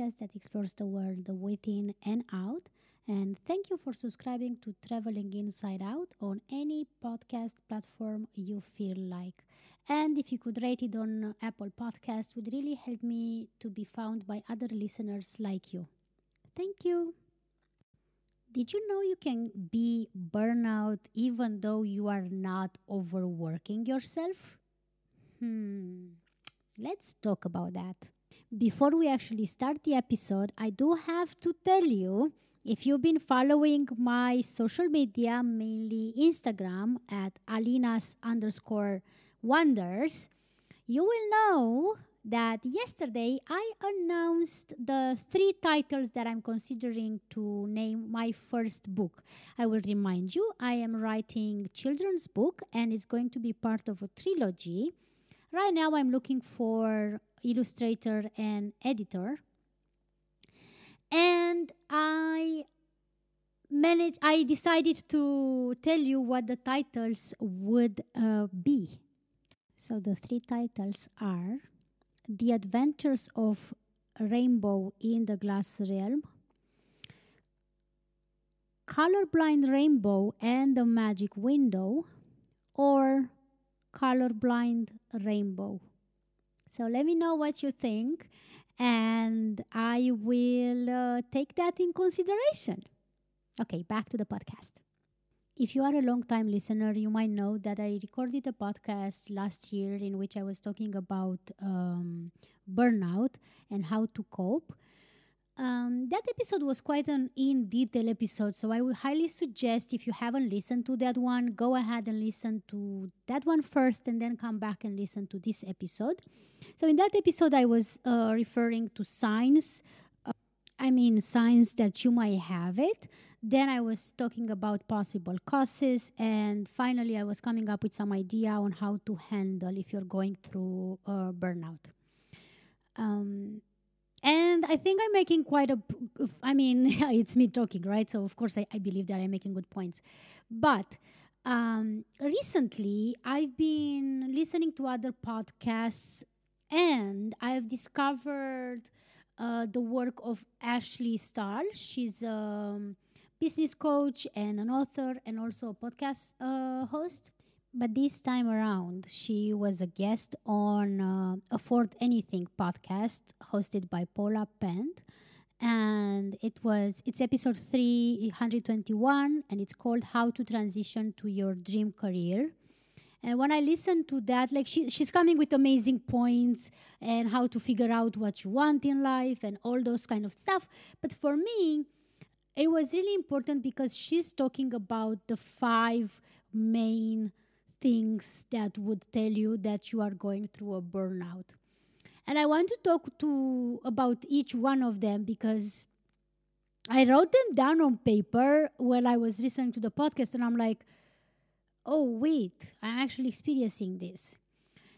podcast that explores the world within and out. And thank you for subscribing to Traveling Inside Out on any podcast platform you feel like. And if you could rate it on Apple Podcasts, would really help me to be found by other listeners like you. Thank you. Did you know you can be burnout even though you are not overworking yourself? Hmm. Let's talk about that. Before we actually start the episode, I do have to tell you if you've been following my social media, mainly Instagram at Alinas underscore wonders, you will know that yesterday I announced the three titles that I'm considering to name my first book. I will remind you, I am writing children's book and it's going to be part of a trilogy. Right now I'm looking for illustrator and editor. And I managed I decided to tell you what the titles would uh, be. So the three titles are The Adventures of Rainbow in the Glass Realm, Colorblind Rainbow and the Magic Window, or Colorblind Rainbow. So let me know what you think, and I will uh, take that in consideration. Okay, back to the podcast. If you are a long time listener, you might know that I recorded a podcast last year in which I was talking about um, burnout and how to cope. Um, that episode was quite an in detail episode, so I would highly suggest if you haven't listened to that one, go ahead and listen to that one first and then come back and listen to this episode. So, in that episode, I was uh, referring to signs. Uh, I mean, signs that you might have it. Then I was talking about possible causes, and finally, I was coming up with some idea on how to handle if you're going through uh, burnout. Um, and I think I'm making quite a. I mean, it's me talking, right? So of course I, I believe that I'm making good points, but um, recently I've been listening to other podcasts, and I've discovered uh, the work of Ashley Stahl. She's a um, business coach and an author, and also a podcast uh, host. But this time around, she was a guest on uh, Afford Anything podcast hosted by Paula Pant. And it was, it's episode 321, and it's called How to Transition to Your Dream Career. And when I listened to that, like she, she's coming with amazing points and how to figure out what you want in life and all those kind of stuff. But for me, it was really important because she's talking about the five main things that would tell you that you are going through a burnout. And I want to talk to about each one of them because I wrote them down on paper when I was listening to the podcast and I'm like, oh wait, I'm actually experiencing this.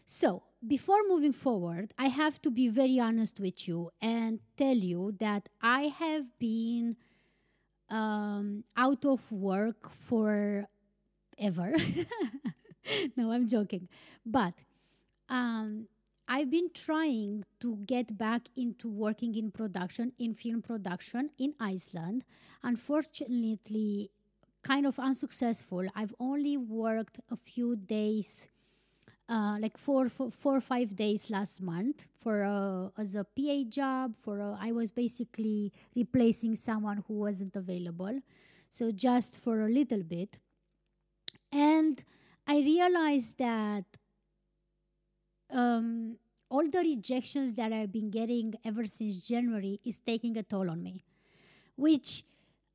So, before moving forward, I have to be very honest with you and tell you that I have been um, out of work for ever. no, I'm joking. But um, I've been trying to get back into working in production, in film production in Iceland. Unfortunately, kind of unsuccessful. I've only worked a few days, uh, like four, four, four or five days last month for a, as a PA job. For a, I was basically replacing someone who wasn't available, so just for a little bit, and I realized that um, all the rejections that I've been getting ever since January is taking a toll on me, which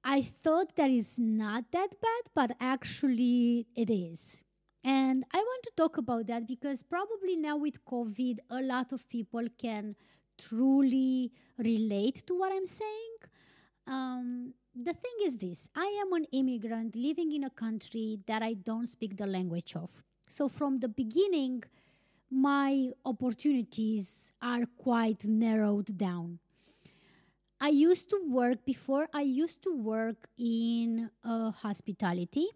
I thought that is not that bad, but actually it is. And I want to talk about that because probably now with COVID, a lot of people can truly relate to what I'm saying. Um, the thing is this I am an immigrant living in a country that I don't speak the language of. So from the beginning, my opportunities are quite narrowed down. I used to work before, I used to work in uh, hospitality,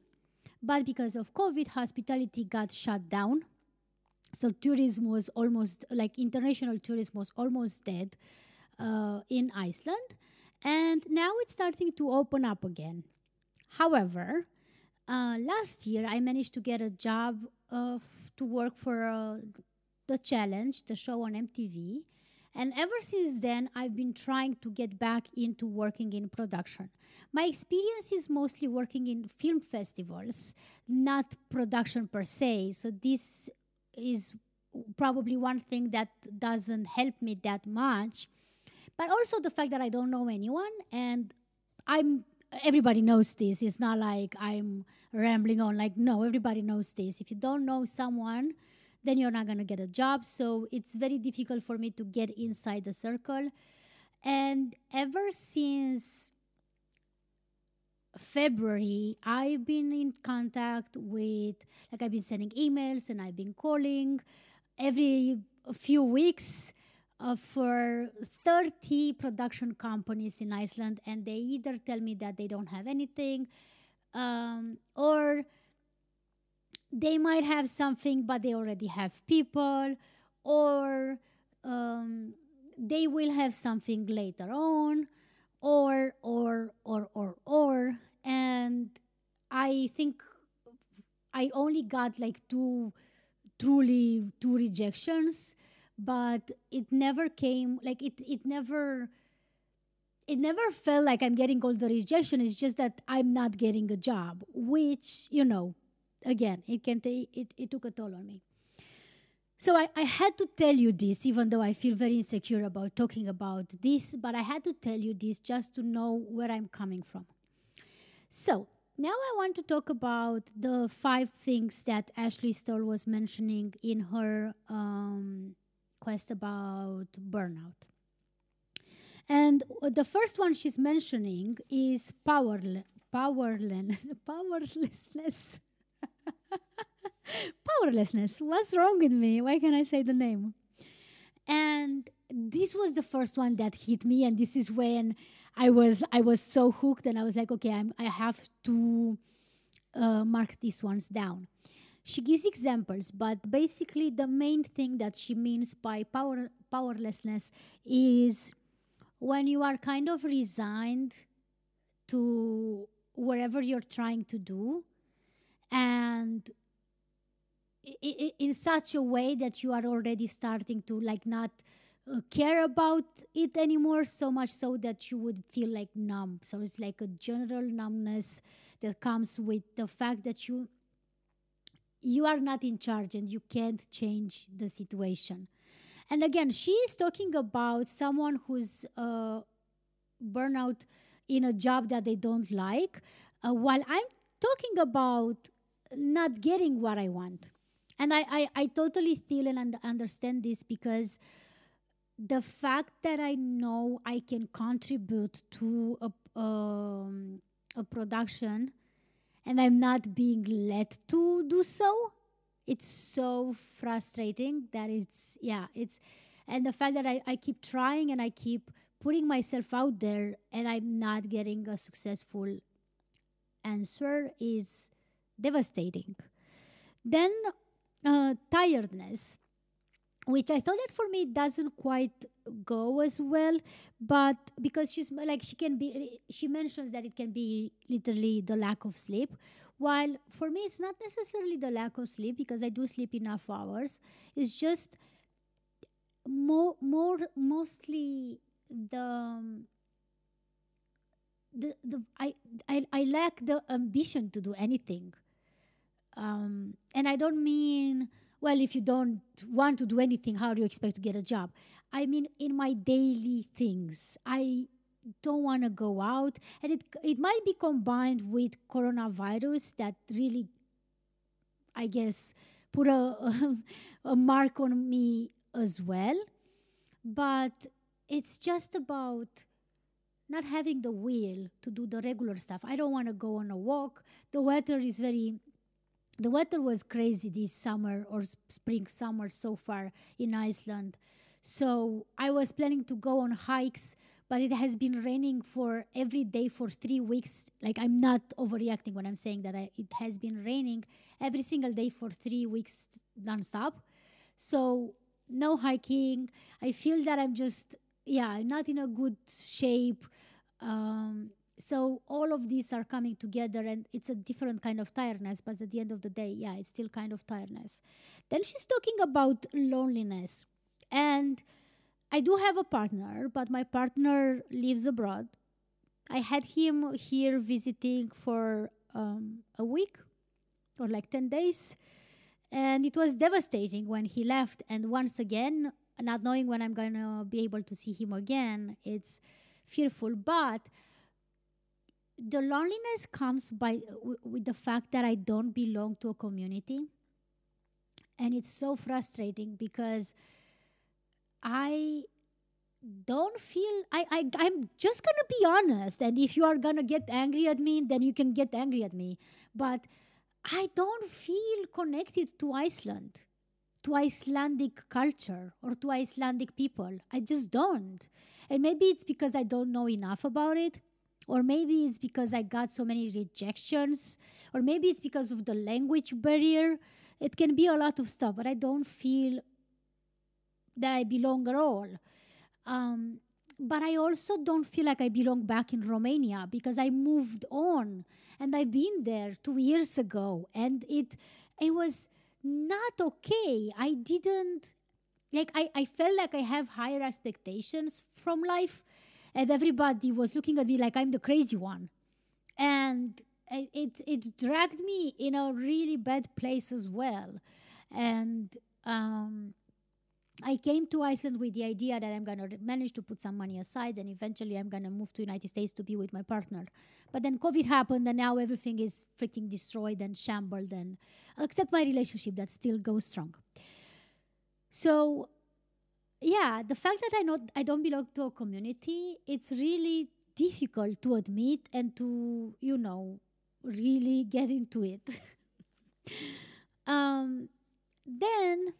but because of COVID, hospitality got shut down. So tourism was almost like international tourism was almost dead uh, in Iceland, and now it's starting to open up again. However, uh, last year I managed to get a job uh, f- to work for uh, the challenge, the show on MTV. And ever since then, I've been trying to get back into working in production. My experience is mostly working in film festivals, not production per se. So, this is probably one thing that doesn't help me that much. But also the fact that I don't know anyone and I'm everybody knows this. It's not like I'm rambling on like no, everybody knows this. If you don't know someone, then you're not going to get a job. So it's very difficult for me to get inside the circle. And ever since February, I've been in contact with, like, I've been sending emails and I've been calling every few weeks uh, for 30 production companies in Iceland, and they either tell me that they don't have anything um, or they might have something, but they already have people, or um, they will have something later on, or, or, or, or, or. And I think I only got like two, truly two rejections, but it never came, like, it, it never it never felt like I'm getting all the rejection. It's just that I'm not getting a job, which, you know, again, it can take it, it took a toll on me. So I, I had to tell you this, even though I feel very insecure about talking about this, but I had to tell you this just to know where I'm coming from. So now I want to talk about the five things that Ashley Stahl was mentioning in her um, quest about burnout. And the first one she's mentioning is powerless, powerless, powerlessness. Powerlessness. What's wrong with me? Why can't I say the name? And this was the first one that hit me, and this is when I was I was so hooked, and I was like, okay, I'm, I have to uh, mark these ones down. She gives examples, but basically the main thing that she means by power powerlessness is when you are kind of resigned to whatever you're trying to do and in such a way that you are already starting to like not uh, care about it anymore so much so that you would feel like numb. So it's like a general numbness that comes with the fact that you you are not in charge and you can't change the situation and again she is talking about someone who's uh, burnout in a job that they don't like uh, while i'm talking about not getting what I want. And I, I, I totally feel and understand this because the fact that I know I can contribute to a, um, a production and I'm not being led to do so, it's so frustrating that it's, yeah, it's, and the fact that I, I keep trying and I keep putting myself out there and I'm not getting a successful answer is devastating. Then uh, tiredness, which I thought that for me doesn't quite go as well, but because she's like she can be, she mentions that it can be literally the lack of sleep. While for me, it's not necessarily the lack of sleep because I do sleep enough hours. It's just more, more, mostly the um, the, the I, I I lack the ambition to do anything. Um, and I don't mean, well, if you don't want to do anything, how do you expect to get a job? I mean, in my daily things, I don't want to go out. And it, it might be combined with coronavirus that really, I guess, put a, a mark on me as well. But it's just about not having the will to do the regular stuff. I don't want to go on a walk. The weather is very the weather was crazy this summer or spring summer so far in Iceland. So I was planning to go on hikes, but it has been raining for every day for three weeks. Like I'm not overreacting when I'm saying that I, it has been raining every single day for three weeks nonstop. So no hiking. I feel that I'm just yeah, not in a good shape. Um, so all of these are coming together and it's a different kind of tiredness but at the end of the day yeah it's still kind of tiredness. Then she's talking about loneliness. And i do have a partner but my partner lives abroad. I had him here visiting for um, a week or like 10 days. And it was devastating when he left. And once again not knowing when i'm going to be able to see him again it's fearful. But the loneliness comes by w- with the fact that I don't belong to a community, and it's so frustrating because I don't feel I, I I'm just gonna be honest, and if you are gonna get angry at me, then you can get angry at me. But I don't feel connected to Iceland, to Icelandic culture, or to Icelandic people. I just don't. And maybe it's because I don't know enough about it or maybe it's because I got so many rejections, or maybe it's because of the language barrier. It can be a lot of stuff, but I don't feel that I belong at all. Um, but I also don't feel like I belong back in Romania because I moved on and I've been there two years ago, and it it was not okay. I didn't like I, I felt like I have higher expectations from life and everybody was looking at me like I'm the crazy one. And it, it, dragged me in a really bad place as well. And um, I came to Iceland with the idea that I'm going to manage to put some money aside and eventually I'm going to move to the United States to be with my partner. But then COVID happened and now everything is freaking destroyed and shambled and except my relationship that still goes strong. So yeah, the fact that I not I don't belong to a community, it's really difficult to admit and to you know really get into it. um, then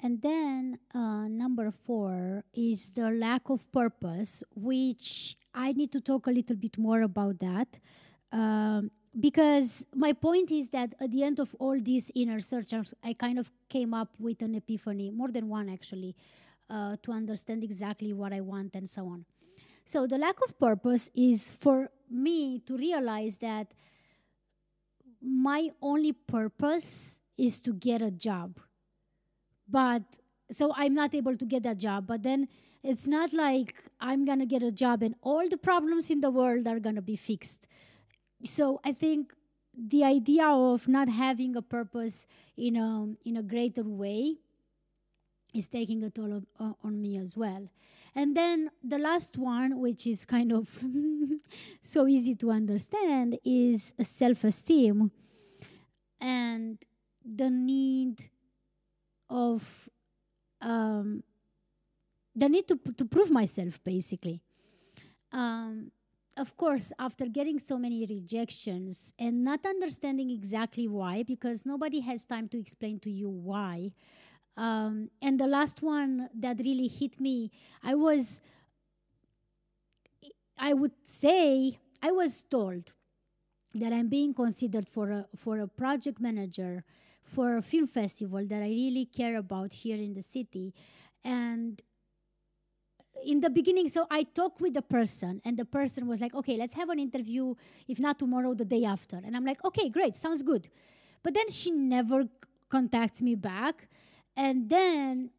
and then uh, number four is the lack of purpose, which I need to talk a little bit more about that. Um, because my point is that at the end of all these inner searches, I kind of came up with an epiphany, more than one actually, uh, to understand exactly what I want and so on. So the lack of purpose is for me to realize that my only purpose is to get a job. But so I'm not able to get that job, but then it's not like I'm gonna get a job and all the problems in the world are gonna be fixed so I think the idea of not having a purpose in a in a greater way is taking a toll of, uh, on me as well. And then the last one, which is kind of so easy to understand, is self-esteem and the need of um, the need to to prove myself, basically. Um, of course, after getting so many rejections and not understanding exactly why, because nobody has time to explain to you why. Um, and the last one that really hit me, I was, I would say, I was told that I'm being considered for a, for a project manager for a film festival that I really care about here in the city. And in the beginning, so I talked with the person, and the person was like, okay, let's have an interview, if not tomorrow, the day after. And I'm like, okay, great, sounds good. But then she never contacts me back. And then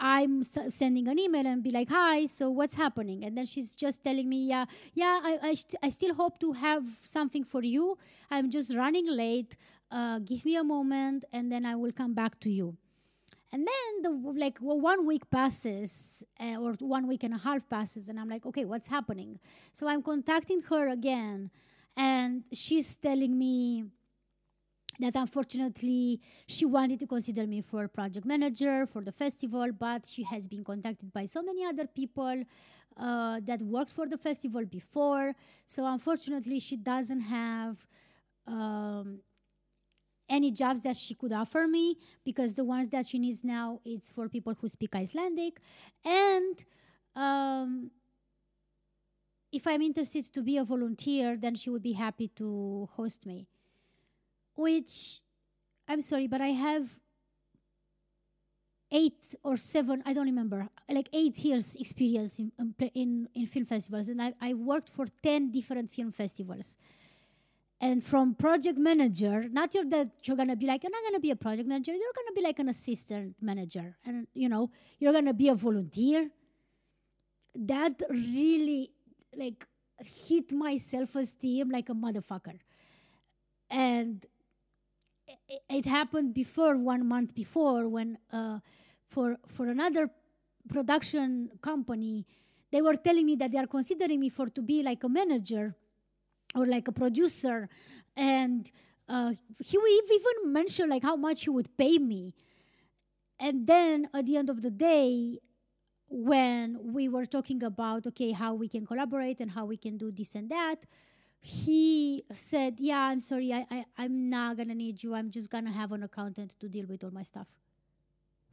I'm sending an email and be like, hi, so what's happening? And then she's just telling me, yeah, yeah, I, I, st- I still hope to have something for you. I'm just running late. Uh, give me a moment, and then I will come back to you. And then the like well, one week passes uh, or one week and a half passes, and I'm like, okay, what's happening? So I'm contacting her again, and she's telling me that unfortunately she wanted to consider me for project manager for the festival, but she has been contacted by so many other people uh, that worked for the festival before. So unfortunately, she doesn't have. Um, any jobs that she could offer me because the ones that she needs now it's for people who speak Icelandic and um, if I'm interested to be a volunteer then she would be happy to host me which I'm sorry but I have eight or seven, I don't remember, like eight years experience in, in, in film festivals. And I, I worked for 10 different film festivals. And from project manager, not you're that you're gonna be like, you're not gonna be a project manager, you're gonna be like an assistant manager. And you know, you're gonna be a volunteer. That really like hit my self-esteem like a motherfucker. And it, it happened before one month before when uh, for for another production company they were telling me that they are considering me for to be like a manager or like a producer and uh, he would even mention like how much he would pay me. And then at the end of the day when we were talking about okay how we can collaborate and how we can do this and that he said yeah i'm sorry I, I i'm not gonna need you. I'm just gonna have an accountant to deal with all my stuff.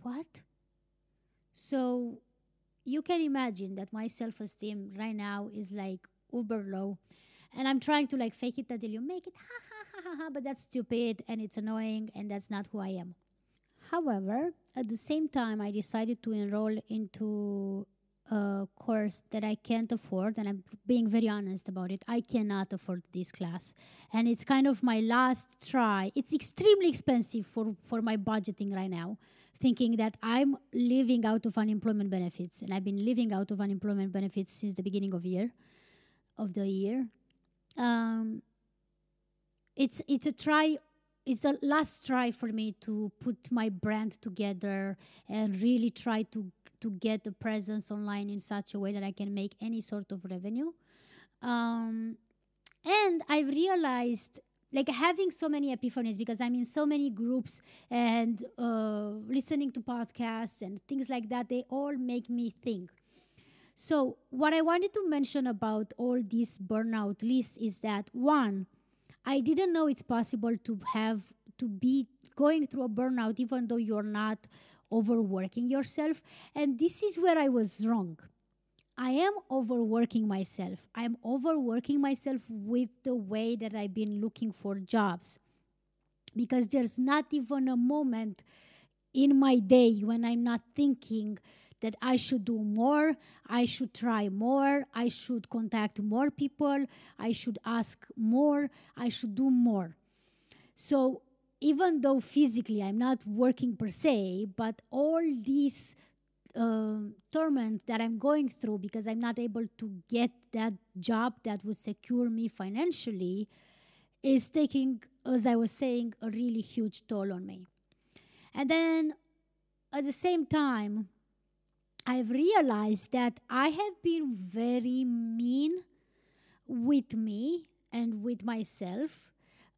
What? So you can imagine that my self-esteem right now is like uber low and i'm trying to like fake it until you make it ha ha ha ha ha but that's stupid and it's annoying and that's not who i am however at the same time i decided to enroll into a course that I can't afford, and I'm being very honest about it. I cannot afford this class, and it's kind of my last try. It's extremely expensive for for my budgeting right now. Thinking that I'm living out of unemployment benefits, and I've been living out of unemployment benefits since the beginning of year, of the year. Um, it's it's a try it's a last try for me to put my brand together and really try to to get a presence online in such a way that I can make any sort of revenue. Um, and I realized like having so many epiphanies because I'm in so many groups and uh, listening to podcasts and things like that, they all make me think. So, what I wanted to mention about all these burnout lists is that one, I didn't know it's possible to have to be going through a burnout even though you're not overworking yourself. And this is where I was wrong. I am overworking myself. I'm overworking myself with the way that I've been looking for jobs. Because there's not even a moment in my day when I'm not thinking that I should do more, I should try more, I should contact more people, I should ask more, I should do more. So even though physically I'm not working per se, but all these uh, torment that I'm going through because I'm not able to get that job that would secure me financially is taking, as I was saying, a really huge toll on me. And then at the same time, I've realized that I have been very mean with me and with myself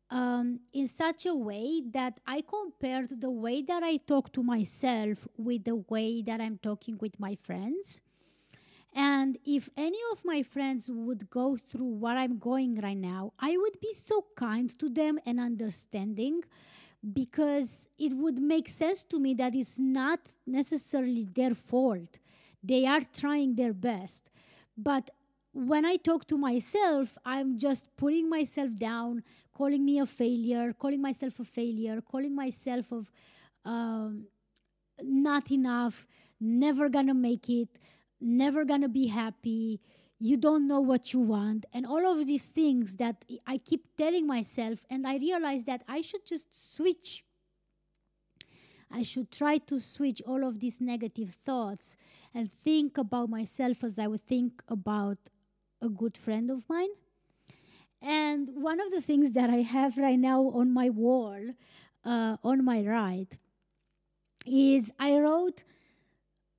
um, in such a way that I compared the way that I talk to myself with the way that I'm talking with my friends. And if any of my friends would go through what I'm going right now, I would be so kind to them and understanding because it would make sense to me that it's not necessarily their fault. They are trying their best. But when I talk to myself, I'm just putting myself down, calling me a failure, calling myself a failure, calling myself of um, not enough, never gonna make it, never gonna be happy, you don't know what you want, and all of these things that I keep telling myself, and I realize that I should just switch. I should try to switch all of these negative thoughts and think about myself as I would think about a good friend of mine and one of the things that I have right now on my wall, uh, on my right, is I wrote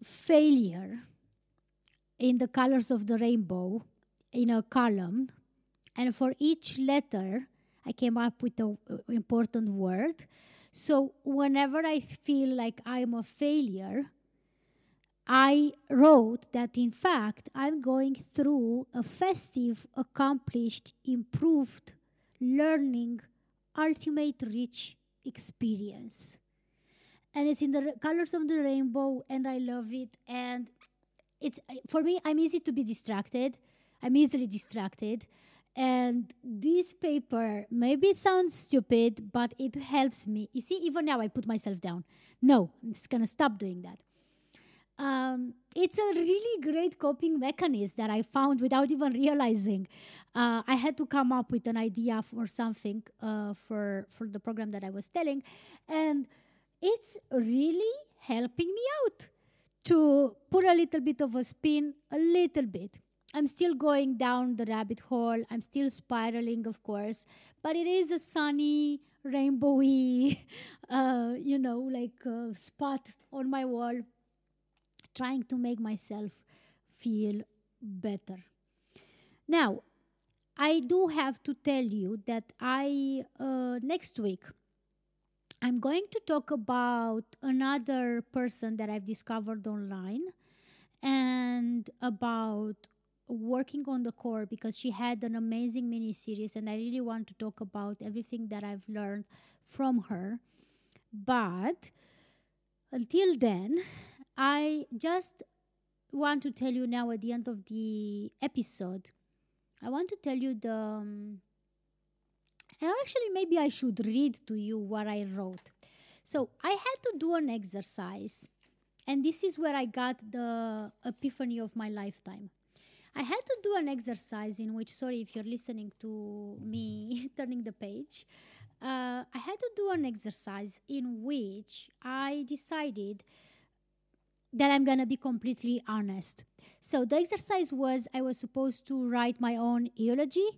failure in the colors of the rainbow in a column. And for each letter, I came up with an uh, important word. So whenever I feel like I'm a failure, I wrote that in fact I'm going through a festive, accomplished, improved, learning, ultimate rich experience. And it's in the colors of the rainbow, and I love it. And it's for me, I'm easy to be distracted. I'm easily distracted. And this paper, maybe it sounds stupid, but it helps me. You see, even now I put myself down. No, I'm just to stop doing that. Um, it's a really great coping mechanism that I found without even realizing. Uh, I had to come up with an idea for something uh, for for the program that I was telling, and it's really helping me out to put a little bit of a spin, a little bit. I'm still going down the rabbit hole. I'm still spiraling, of course, but it is a sunny, rainbowy, uh, you know, like uh, spot on my wall, trying to make myself feel better. Now, I do have to tell you that I uh, next week I'm going to talk about another person that I've discovered online and about working on the core because she had an amazing mini series and I really want to talk about everything that I've learned from her. But until then, I just want to tell you now at the end of the episode, I want to tell you the um, actually, maybe I should read to you what I wrote. So I had to do an exercise, and this is where I got the epiphany of my lifetime. I had to do an exercise in which, sorry if you're listening to me turning the page, uh, I had to do an exercise in which I decided that I'm going to be completely honest. So the exercise was I was supposed to write my own eulogy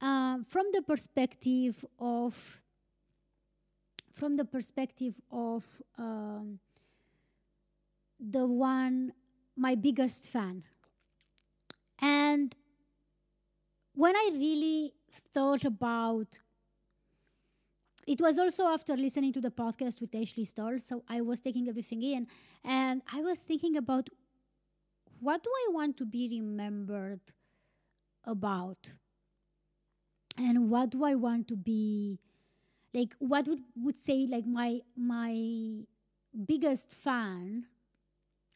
um, from the perspective of from the perspective of um, the one my biggest fan and when i really thought about it was also after listening to the podcast with Ashley Stahl, so I was taking everything in, and I was thinking about what do I want to be remembered about? And what do i want to be? Like what would would say like my my biggest fan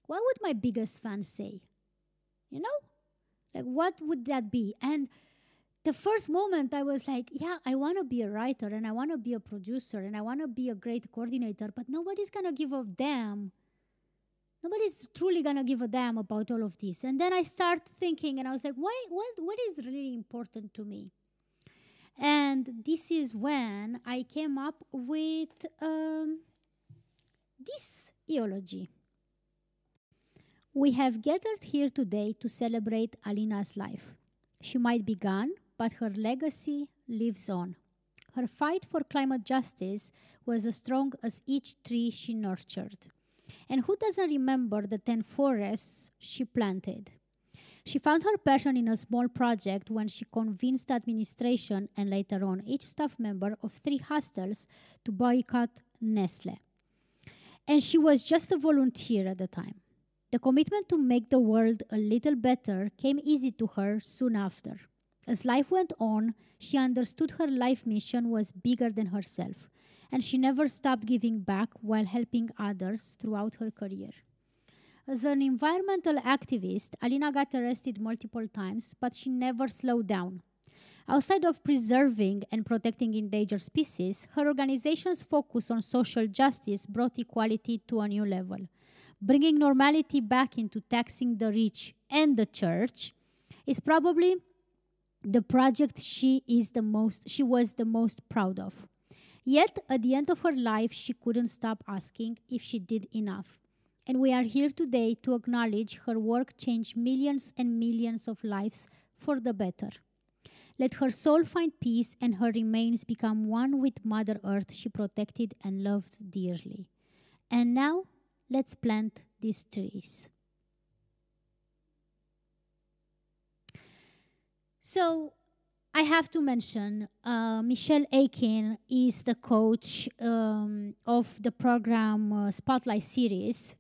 what would my biggest fan say? You know? Like what would that be? And the first moment i was like yeah i want to be a writer and i want to be a producer and i want to be a great coordinator but nobody's to give a damn. Nobody's truly to give a damn about all of this. And then i start thinking and i was like what what what is really important to me and this is when I came up with um, this eulogy. We have gathered here today to celebrate Alina's life. She might be gone, but her legacy lives on. Her fight for climate justice was as strong as each tree she nurtured. And who doesn't remember the 10 forests she planted? She found her passion in a small project when she convinced administration and later on each staff member of three hostels to boycott Nestle. And she was just a volunteer at the time. The commitment to make the world a little better came easy to her soon after. As life went on, she understood her life mission was bigger than herself, and she never stopped giving back while helping others throughout her career. As an environmental activist, Alina got arrested multiple times, but she never slowed down. Outside of preserving and protecting endangered species, her organization's focus on social justice brought equality to a new level. Bringing normality back into taxing the rich and the church is probably the project she is the most she was the most proud of. Yet at the end of her life she couldn't stop asking if she did enough and we are here today to acknowledge her work changed millions and millions of lives for the better. Let her soul find peace and her remains become one with Mother Earth she protected and loved dearly. And now, let's plant these trees. So, I have to mention uh, Michelle Akin is the coach um, of the program uh, Spotlight Series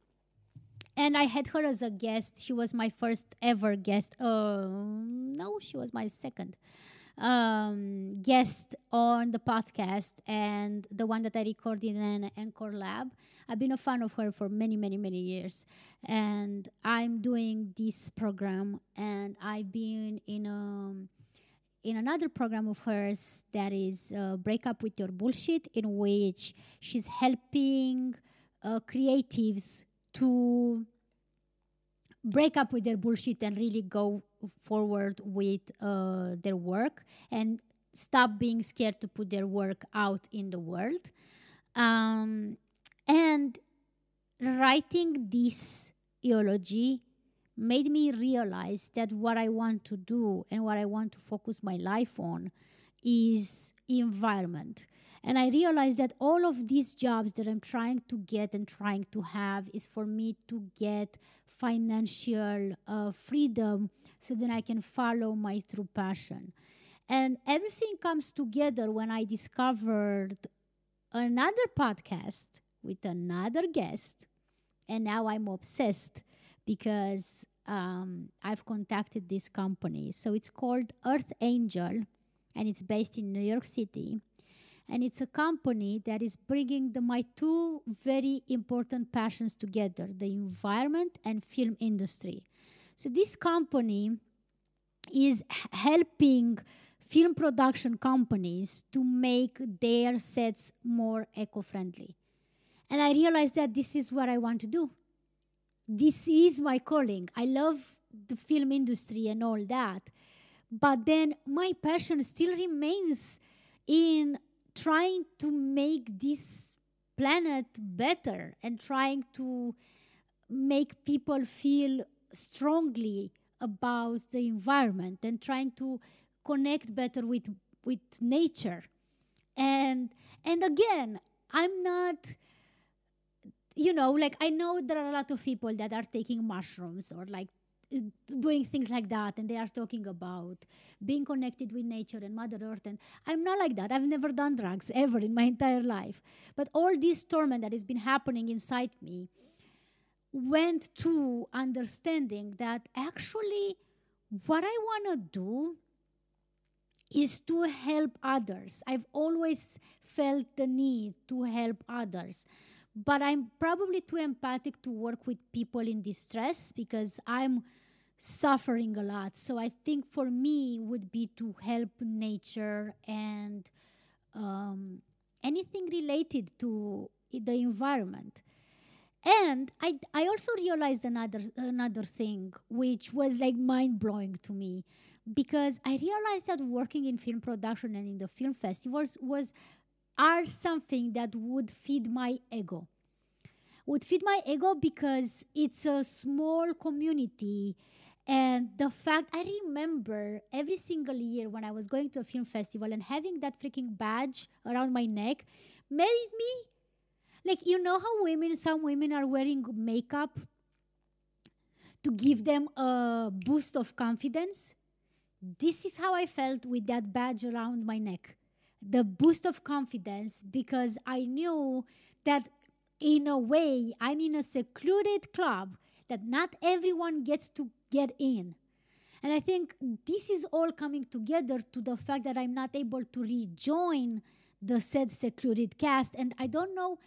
and I had her as a guest. She was my first ever guest. Uh, no, she was my second um, guest on the podcast and the one that I recorded in Encore Lab. I've been a fan of her for many, many, many years. And I'm doing this program, and I've been in a in another program of hers that is uh, Break Up With Your Bullshit, in which she's helping uh, creatives to break up with their bullshit and really go forward with uh, their work and stop being scared to put their work out in the world. Um, and writing this eulogy made me realize that what I want to do and what I want to focus my life on is environment. And I realized that all of these jobs that I'm trying to get and trying to have is for me to get financial uh, freedom so that I can follow my true passion. And everything comes together when I discovered another podcast with another guest. And now I'm obsessed because um, I've contacted this company. So it's called Earth Angel and it's based in New York City. And it's a company that is bringing the, my two very important passions together the environment and film industry. So this company is helping film production companies to make their sets more eco friendly. And I realized that this is what I want to do this is my calling. I love the film industry and all that. But then my passion still remains in trying to make this planet better and trying to make people feel strongly about the environment and trying to connect better with with nature. And and again i'm not you know, like I know there are a lot of people that are taking mushrooms or like doing things like that and they are talking about being connected with nature and mother earth and i'm not like that. I've never done drugs ever in my entire life. But all this torment that has been happening inside me went to understanding that actually what i want to do is to help others. I've always felt the need to help others but I'm probably too empathic to work with people in distress because I'm suffering a lot. So I think for me would be to help nature and um, anything related to the environment. And I, I also realized another another thing which was like mind blowing to me because I realized that working in film production and in the film festivals was are something that would feed my ego. Would feed my ego because it's a small community. And the fact I remember every single year when I was going to a film festival and having that freaking badge around my neck made me like you know how women some women are wearing makeup to give them a boost of confidence this is how i felt with that badge around my neck the boost of confidence because I knew that in a way I'm in a secluded club that not everyone gets to get in. And I think this is all coming together to the fact that I'm not able to rejoin the said secluded cast. And I don't know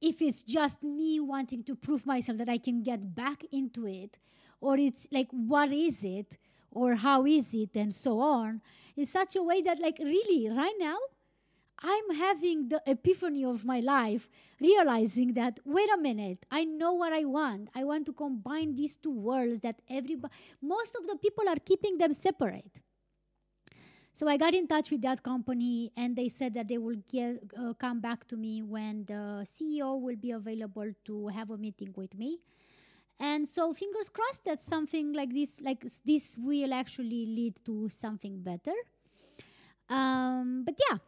if it's just me wanting to prove myself that I can get back into it, or it's like, what is it? Or how is it and so on in such a way that like really right now i'm having the epiphany of my life realizing that wait a minute i know what i want i want to combine these two worlds that everybody most of the people are keeping them separate so I got in touch with that company, and they said that they will get, uh, come back to me when the CEO will be available to have a meeting with me. And so fingers crossed that something like this, like this, will actually lead to something better. Um, but yeah,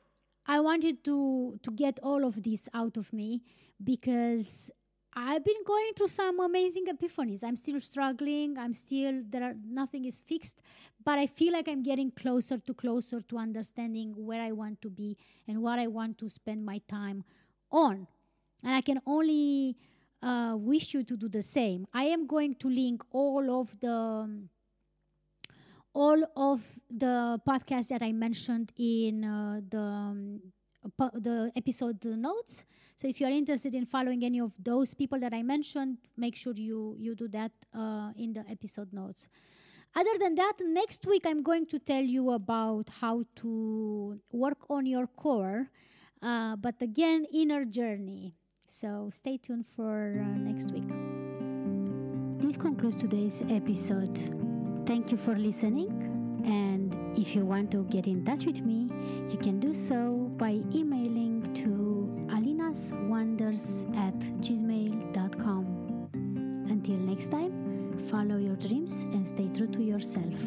I wanted to to get all of this out of me because I've been going through some amazing epiphanies. I'm still struggling. I'm still there are nothing is fixed, but I feel like I'm getting closer to closer to understanding where I want to be and what I want to spend my time on. And I can only uh, wish you to do the same. I am going to link all of the all of the podcasts that I mentioned in uh, the um, the episode notes. So if you are interested in following any of those people that I mentioned, make sure you you do that uh, in the episode notes. Other than that, next week I'm going to tell you about how to work on your core, uh, but again, inner journey. So stay tuned for uh, next week. This concludes today's episode. Thank you for listening. And if you want to get in touch with me, you can do so by emailing to alinaswonders at gmail.com. Until next time, follow your dreams and stay true to yourself.